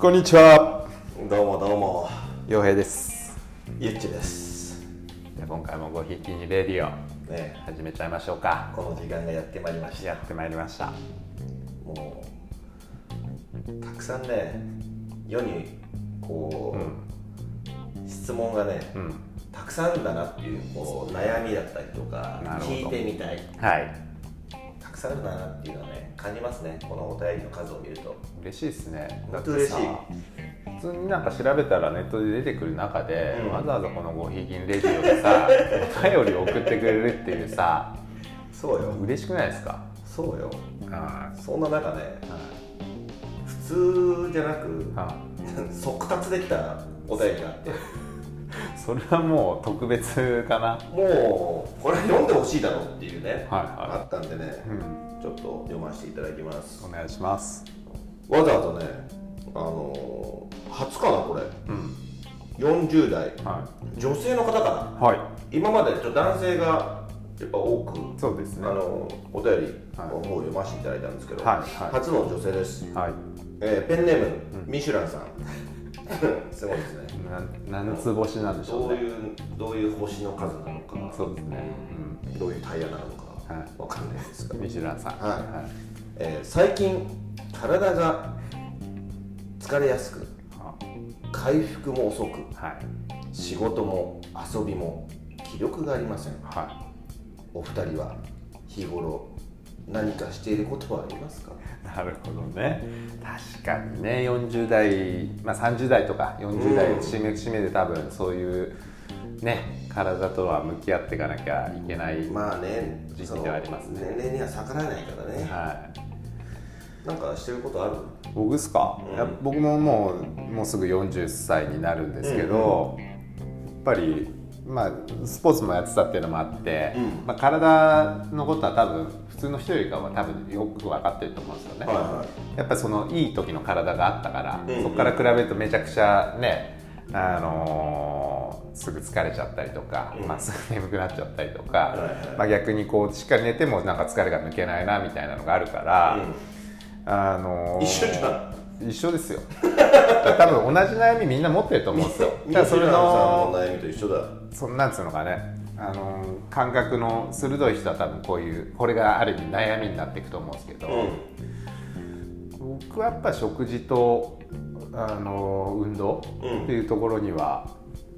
こんにちは。どうもどうも。洋平です。ゆっちです。じゃあ今回もごひいきにレディオね。始めちゃいましょうか。この時間がやってまいりました。やってまいりました。もうたくさんね世にこう、質問がね、うん。たくさんあるんだなっていうこう悩みだったりとか聞いてみたい。はいさんあるなっていうのはね感じますね。このお便りの数を見ると。嬉しいですね。本当嬉しい。普通になんか調べたらネットで出てくる中で、うん。わざわざこのごひいきにレディオでさ お便りを送ってくれるっていうさそうよ。嬉しくないですか？そうよ。あそんな中ね普通じゃなくあ 速達できたお便りがあって それはもう特別かな。もうこれ読んでほしいだろうっていうね、はいはあったんでね、い、うん、ちょっと読ませていただきます。お願いします。わざわざねあのー初かなこれ。うん。40代。は女性の方からいはい。今までちょっと男性がやっぱ多くそうですね。あのお便りはい。の方を読ませていただいたんですけど、はい。はい。初の女性です、はい。えーペンネーム、ミシュランさんすごいですね。な何つ星なんでしょうね。どういうどういう星の数なのか。そうですね、どういうタイヤなのか。はい。わかんないですがうん、ミシュランさん。はい。えー最近体が疲れやすくあ。回復も遅くはい。仕事も遊びも気力がありません。はお二人は日頃何かしていることはありますか？いなるほどね。確かにね。40代、まあ、30代とか40代うん。節目節目で多分そういうね体とは向き合っていかなきゃいけない、まあね。時期ではありますね。年齢には逆らえないからね。はい。なんかしてることある？僕ですか、うん。いや僕ももうもうすぐ40歳になるんですけど、やっぱり、まあ、スポーツもやってたっていうのもあって、うん。まあ、体のことは多分普通の人よりかは多分よく分かってると思うんですよね、はいはやっぱりそのいい時の体があったから、うん。うんそこから比べるとめちゃくちゃねあのーすぐ疲れちゃったりとか、うん。まあ、すぐ眠くなっちゃったりとか、はいはい。まあ、逆にこうしっかり寝てもなんか疲れが抜けないなみたいなのがあるから、あのー一緒じゃ一緒ですよ。多分同じ悩みみんな持ってると思うんですよ。んだからそれの悩みと一緒だ。そんなんつうのかねあのー感覚の鋭い人は多分こういうこれがある意味悩みになっていくと思うんですけど、うん。僕はやっぱ食事とあの運動うん。っていうところには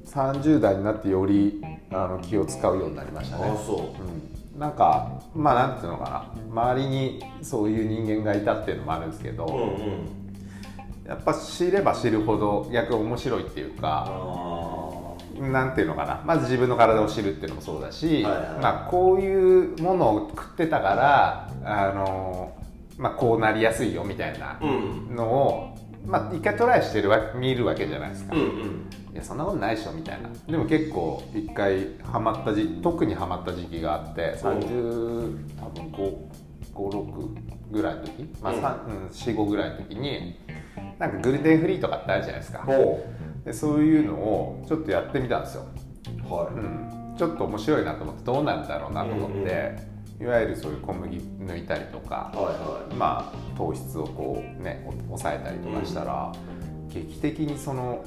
30代になってよりあの気を使うようになりましたね。あ。そう。ん、なんかまあなんていうのかな。周りにそういう人間がいたっていうのもあるんですけど、ううんうん。やっぱ知れば知るほど逆に面白いっていうかあなんていうのかな。まず自分の体を知るっていうのもそうだし、はいはい。まあ、こういうものを食ってたからあの、まあ、こうなりやすいよみたいなーうんのを、まあ、一回トライしてるわ見るわけじゃないですか、いうんうん。やそんなことないでしょみたいな。でも結構一回ハマった時特にハマった時期があって30多分56ぐらいの時、まあうん。さうん、45ぐらいの時になんかグルテンフリーとかってあるじゃないですか。ほでそういうのをちょっとやってみたんですよ、うはうん、ちょっと面白いなと思ってどうなるんだろうなと思って、いわゆるそういう小麦抜いたりとかい、はい。はまあ糖質をこうねお抑えたりとかしたら、劇的にその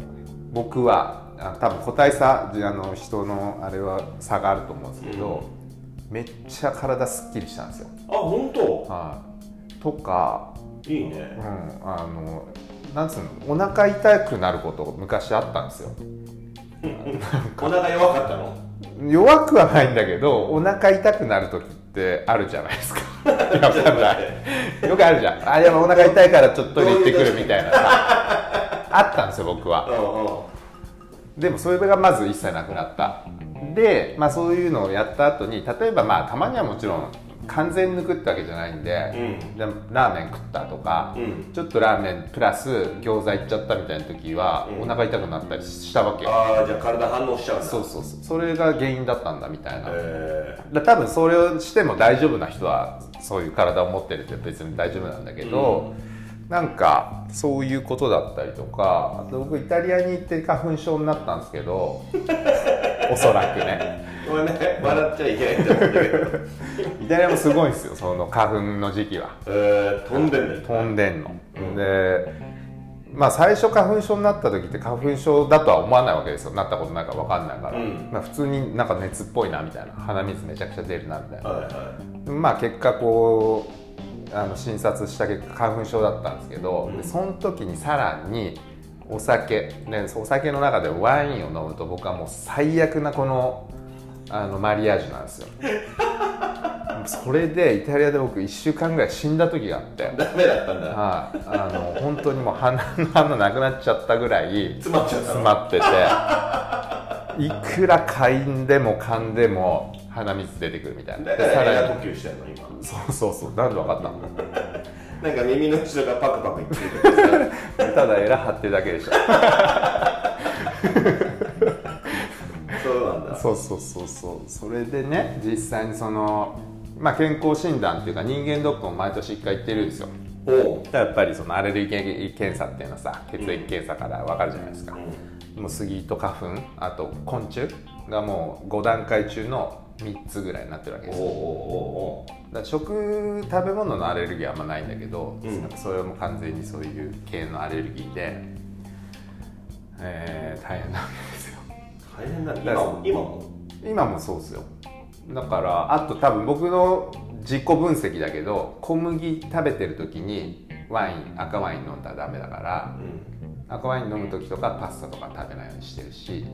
僕はあ多分個体差あの人のあれは差があると思うんですけど、めっちゃ体すっきりしたんですよ。いあ本当？はい、とか、いいね。うん、あのなんつうの？お腹痛くなること昔あったんですよ。お腹弱かったの？弱くはないんだけどお腹痛くなる時ってあるじゃないですか。わかんない。よくあるじゃん。あでもお腹痛いからちょっとトイレ行ってくるみたいなさ。あったんですよ僕は。でもそれがまず一切なくなった。で、まあ、そういうのをやった後に例えばまあたまにはもちろん完全に抜くってわけじゃないんで、うん。でラーメン食ったとか、うん。ちょっとラーメンプラス餃子いっちゃったみたいな時は、うん。お腹痛くなったりしたわけよ。ああじゃあ体反応しちゃうんだ。そうそうそう。それが原因だったんだみたいな、えだ多分それをしても大丈夫な人はそういう体を持ってるって別に大丈夫なんだけど、なんかそういうことだったりとかあと僕イタリアに行って花粉症になったんですけど おそらくねー、これね。笑っちゃいけないんだけどイタリアもすごいんですよその花粉の時期は。えー、飛んでんね飛んでんの、でまあ最初花粉症になった時って花粉症だとは思わないわけですよ。なったことないから分かんないから、うん。まあ、普通になんか熱っぽいなみたいな。鼻水めちゃくちゃ出るなみたいな、はいはい。まあ結果こうあの診察した結果花粉症だったんですけど、うん。でその時にさらにお酒、ね、お酒の中でワインを飲むと僕はもう最悪なこのあのマリアージュなんですよ。それでイタリアで僕1週間ぐらい死んだ時があって。ダメだったんだ。はい、あの本当にもう鼻の穴なくなっちゃったぐらい。詰まっちゃったの。詰まってて。いくら嗅いんでも噛んでも鼻水出てくるみたいな。だからエラ呼吸してんの今。そうそうそう。なんで分かったの？なんか耳の後ろがパクパクいってる。ただエラ張ってるだけでしょそうそうそうそう。それでね実際にその、まあ、健康診断っていうか人間ドックも毎年1回行ってるんですよ。おう。やっぱりそのアレルギー検査っていうのはさ血液検査から分かるじゃないですか、もう杉と花粉あと昆虫がもう5段階中の3つぐらいになってるわけです。よおだ食食べ物のアレルギーはあんまないんだけど、うん。それはもう完全にそういう系のアレルギーで、えー大変なわけ大変だね。今も？今も？今もそうですよ。だからあと多分僕の自己分析だけど小麦食べてる時にワイン赤ワイン飲んだらダメだからう赤ワイン飲む時とかパスタとか食べないようにしてるしん。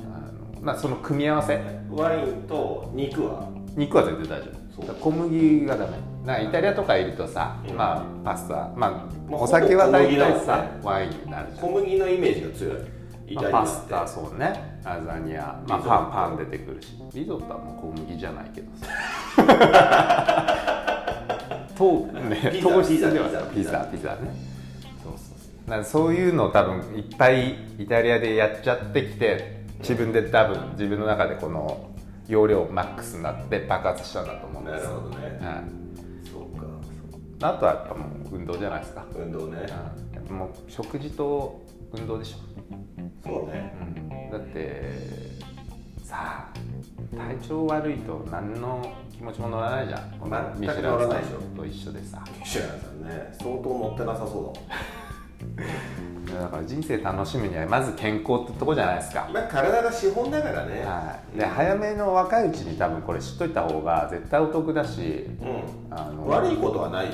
あの、まあ、その組み合わせ。うんワインと肉は？肉は全然大丈夫。小麦がダメ。なイタリアとかいるとさ、うん。まあパスタまあまあお酒は大体さ、ワインになるじゃん。小麦のイメージが強いイタリまあパアってスタそうね。ラザニア、まあ、パンパン出てくるし。リゾットはもう小麦じゃないけどさ。とね糖質では。ピザ。ピザね。そうそうそう。そういうのを多分いっぱいイタリアでやっちゃってきて自分で多分自分の中でこの容量マックスになって爆発したんだと思うんですよ。なるほどね。はいそうかあとはやっぱもう運動じゃないですか、運動ね。うん、もう食事と運動でしょそうね。うん。だってさあ体調悪いと何の気持ちも乗らないじゃん。ミシュランさ乗らないでしょ。んと一緒でさ。ミシュランさんね。相当乗ってなさそうだ から人生楽しむにはまず健康ってとこじゃないですか。だもんまあ体が資本だからね。はい、で早めの若いうちに多分これ知っといた方が絶対お得だし。うん。あの悪いことはないよ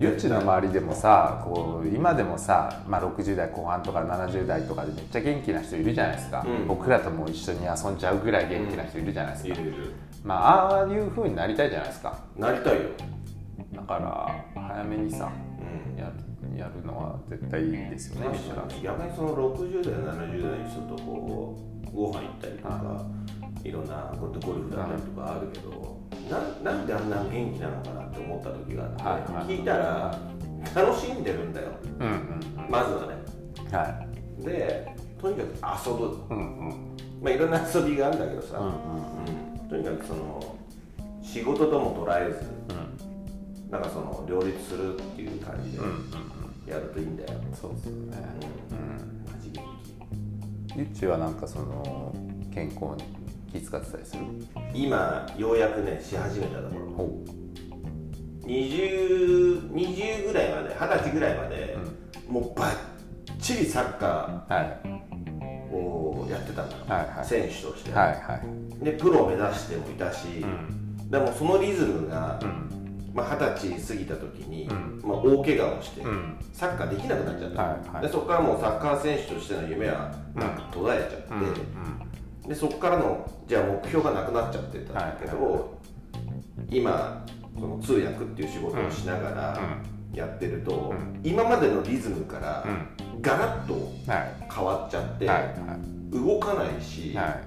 ゆっちの周りでもさこう今でもさ、まあ、60代後半とか70代とかでめっちゃ元気な人いるじゃないですか、うん。僕らとも一緒に遊んじゃうぐらい元気な人いるじゃないですか、いるいる。まあああいう風になりたいじゃないですか。なりたいよ。だから早めにさうん。やるやるのは絶対いいですよね逆にその60代70代の人とこうご飯行ったりとかいろんなことゴルフだったりとかあるけどななんであんな元気なのかなって思った時があって、はいはい。聞いたら楽しんでるんだよ。うんうん。まずはね。うんはい。でとにかく遊ぶ。うんうん。まあいろんな遊びがあるんだけどさ、うんうんうん。とにかくその仕事とも捉えずなんかその両立するっていう感じでうんうんうん。やるといいんだよ、そうですよね。うん。マジ元ゆっちはなんかその健康に？気遣ってたりする？気今ようやくねし始めたところ。ほ 20, 20ぐらいまで二十歳ぐらいまで、もうバッチリサッカーをやってたんだよ、はいはい。選手として、はいはい。でプロを目指してもいたし、うん。でもそのリズムがうん。まあ、20歳過ぎた時に、うん。まあ、大怪我をして、うん。サッカーできなくなっちゃった、はいはい。でそこからもうサッカー選手としての夢はなん。か途絶えちゃって、うんでそこからのじゃあ目標がなくなっちゃってたんだけど、はい今その通訳っていう仕事をしながらうやってると、うん。今までのリズムからうん。ガラッとはい。変わっちゃって、はいは動かないし、いは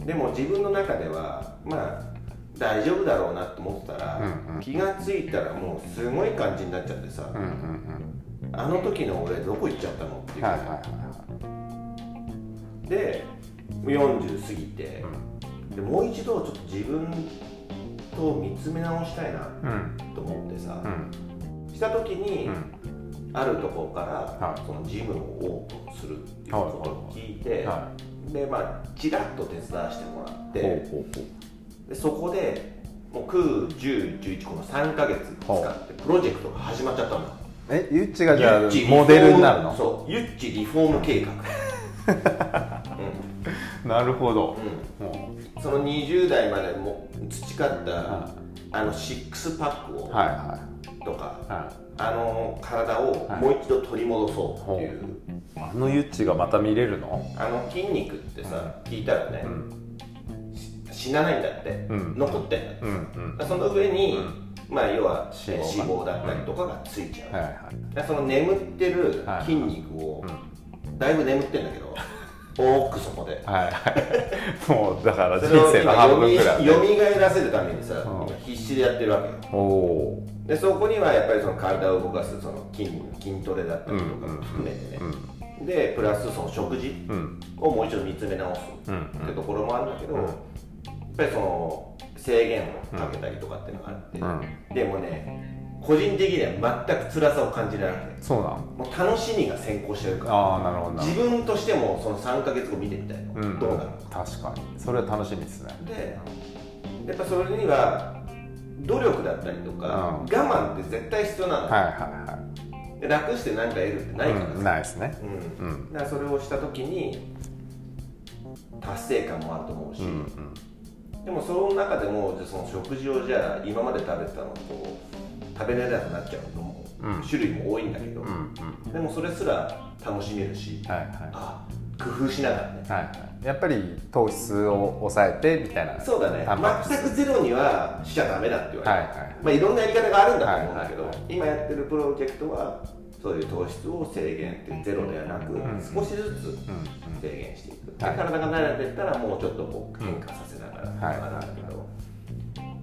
い。でも自分の中ではまあ大丈夫だろうなと思ってたら、うんうん。気がついたらもうすごい感じになっちゃってさ、うんうんうん。あの時の俺どこ行っちゃったのっていう、はいはいはい。で40過ぎて、でもう一度ちょっと自分と見つめ直したいなうん。と思ってさ、うん。した時に、うん。あるところから、はい。そのジムをオープンするっていうことを聞いて、はでまあちらっと手伝わせてもらって、ほうほうほう。でそこでもう9、10、11この3ヶ月使ってプロジェクトが始まっちゃったんだえゆっちがじゃあモデルになるの？そうゆっちリフォーム計画 なるほど、うん。もその20代までも培った、あのシックスパックを、うはいはとかい。はあの体をもう一度取り戻そうっていう、いあのゆっちがまた見れるの？あの筋肉ってさ、聞いたらね、ん。し死なないんだって、うん。残ってんだって、うん。うんその上に、うまあ要は脂肪だったりとかがついちゃう、はいはい。その眠ってるはい。筋肉を、うん。だいぶ眠ってんだけど多くそこで。はい。はいもうだから人生の半分くらいよみがえらせるためにさ、うん。今必死でやってるわけよ。おおでそこにはやっぱりその体を動かすその筋筋トレだったりとかも含めてね、うんでプラスその食事うんをもう一度見つめ直すうんってところもあるんだけど、うん。やっぱりその制限をかけたりとかっていうのがあって、うん。でもね個人的には全く辛さを感じないわけ。そうなのもう楽しみが先行してるから。ああなるほど自分としてもその3か月後見てみたいの、ほど、うん、どうなるのか確かに。それは楽しみですね。でやっぱそれには努力だったりとか、うん。我慢って絶対必要なの、はいはいはい。で楽して何か得るってないから。さ、うんないですね。うん。うん。だからそれをした時に達成感もあると思うし、うんうん。でもその中でもじゃあその食事をじゃあ今まで食べてたのと食べれなくなっちゃうのも、うん。種類も多いんだけど、でもそれすら楽しめるし、はいはい。あ工夫しながらね。はいはい。やっぱり糖質を抑えてみたいな。そうだね。全くゼロにはしちゃダメだって言われて、はいはいまあ、いろんなやり方があるんだと思うんだけど、今やってるプロジェクトはそういう糖質を制限ってゼロではなく、ん少しずつうん制限していく、体が慣れていったらもうちょっとこう変化させながらっていうのがあるけど、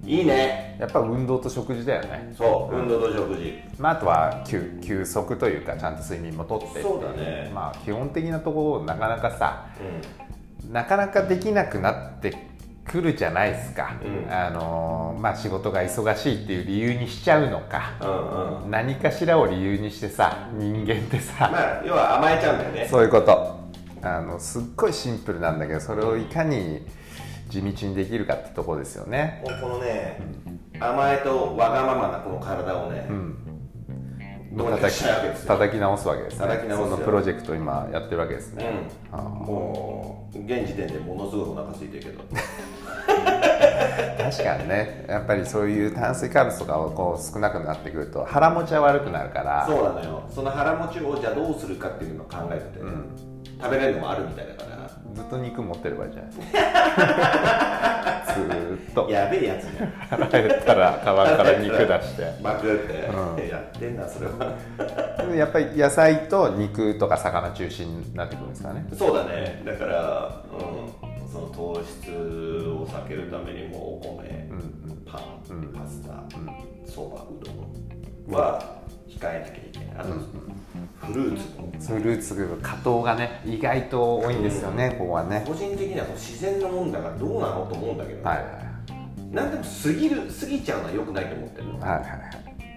い、いね。やっぱ運動と食事だよね。そう運動と食事。まあ、あとは休休息というかちゃんと睡眠もとってっていそうだね。まあ基本的なところなかなかさうなかなかできなくなってくるじゃないですか、うん。あのまあ仕事が忙しいっていう理由にしちゃうのか、んうんうん。何かしらを理由にしてさ人間ってさ、まあ要は甘えちゃうんだよね。そういうこと。あのすっごいシンプルなんだけどそれをいかに地道にできるかってとこですよね。このね甘えとわがままなこの体をね、うん。どうにか叩きした叩き直すわけですね。叩き直すよ。そのプロジェクトを今やってるわけですね、うん、もう現時点でものすごいお腹空いてるけど。確かにね。やっぱりそういう炭水化物とかをこう少なくなってくると腹持ちは悪くなるから。そうなのよ。その腹持ちをじゃあどうするかっていうのを考えてて、食べれるのもあるみたいだからずっと肉持ってればいいじゃない。ですかずーっと。やべえやつじゃん。腹減ったらカバンから肉出して。まくって、うん。やってんなそれは。やっぱり野菜と肉とか魚中心になってくるんですかね。そうだね。だから、うん、その糖質を避けるためにもお米、パン、うん。パスタそば、うどんは控えなきゃいけない。あと、フルーツ。もフルーツ加糖がね意外と多いんですよね、ここはね。個人的にはこう自然のもんだからどうなのと思うんだけど、はいはい何でも過ぎる過ぎちゃうのは良くないと思ってるの。はいはい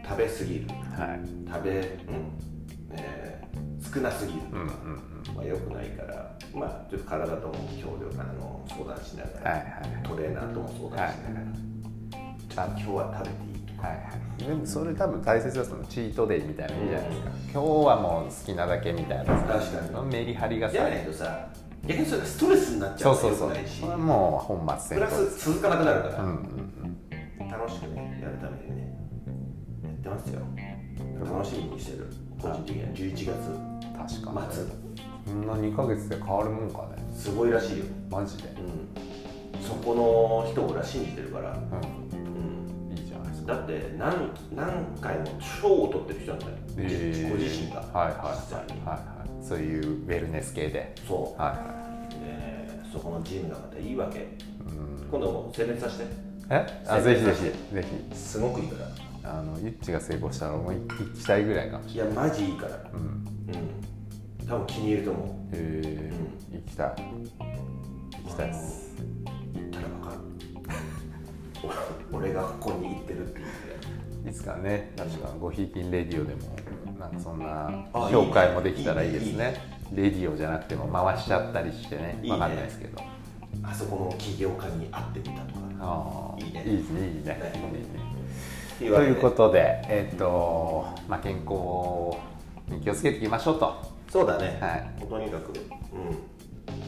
食べ過ぎる。はい。はい食べ、うん。えー少なすぎる。とかうんうん。は良くないから、まあちょっと体とも協力あの相談しながら、はいはいトレーナーとも相談しながら、ちょっと今日は食べていい？はいはい。でもそれ多分大切だそのチートデイみたいなのいいじゃないですか、今日はもう好きなだけみたいなさ。確かに。メリハリがじさ。ゃないとさ逆にそれがストレスになっちゃそううそうそう。と良くないし。それはもう本末プラ転倒。ですス続かなくなるから、うんうん楽しくねやるためにね。やってますよ。楽しみにしてる。個人的には。11月。うん確かに。末。そんな2ヶ月で変わるもんかね。すごいらしいよ、マジで。うん、そこの人を俺は信じてるから、ううん、んだって何何回も賞を取ってる人なんだよ、えー。ご自身が、はいはいはいはい。そういうウェルネス系で。そう、はいはでそこのジムがまたいいわけ。いうん。今度も宣伝させて。え？あぜひぜひぜひ。すごくいいから。あのゆっちが成功したらもう行きたいぐらいかもしい。やマジいいから。れないうん。うん。多分気に入ると思う。へえ行きたい。行きたいです。行ったら分かる 俺がここに行ってるって言っていつかね。確かごひいきんレディオでもなんかそんなあ紹介もできたらいいですね。レディオじゃなくても回しちゃったりしてね。いいね。わかんないですけど。あそこの起業家に会ってみたとか。ああいいね。いいですねいいね。いいね。ということで、えっ、とまあ、健康に気をつけていきましょうと。そうだね、はい。とにかく、うん、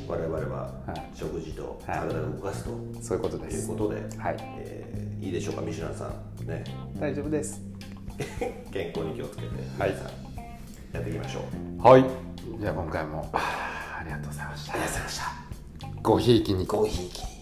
我々ははい食事とはい。体を動かすとそういうことでいうすことで、はい。えーいいでしょうか？ミシュランさん。ね。大丈夫です。健康に気をつけてはい。皆さんやっていきましょう、はい。じゃあ今回もありがとうございました。ありがとうございました。ごひいきにごひいきに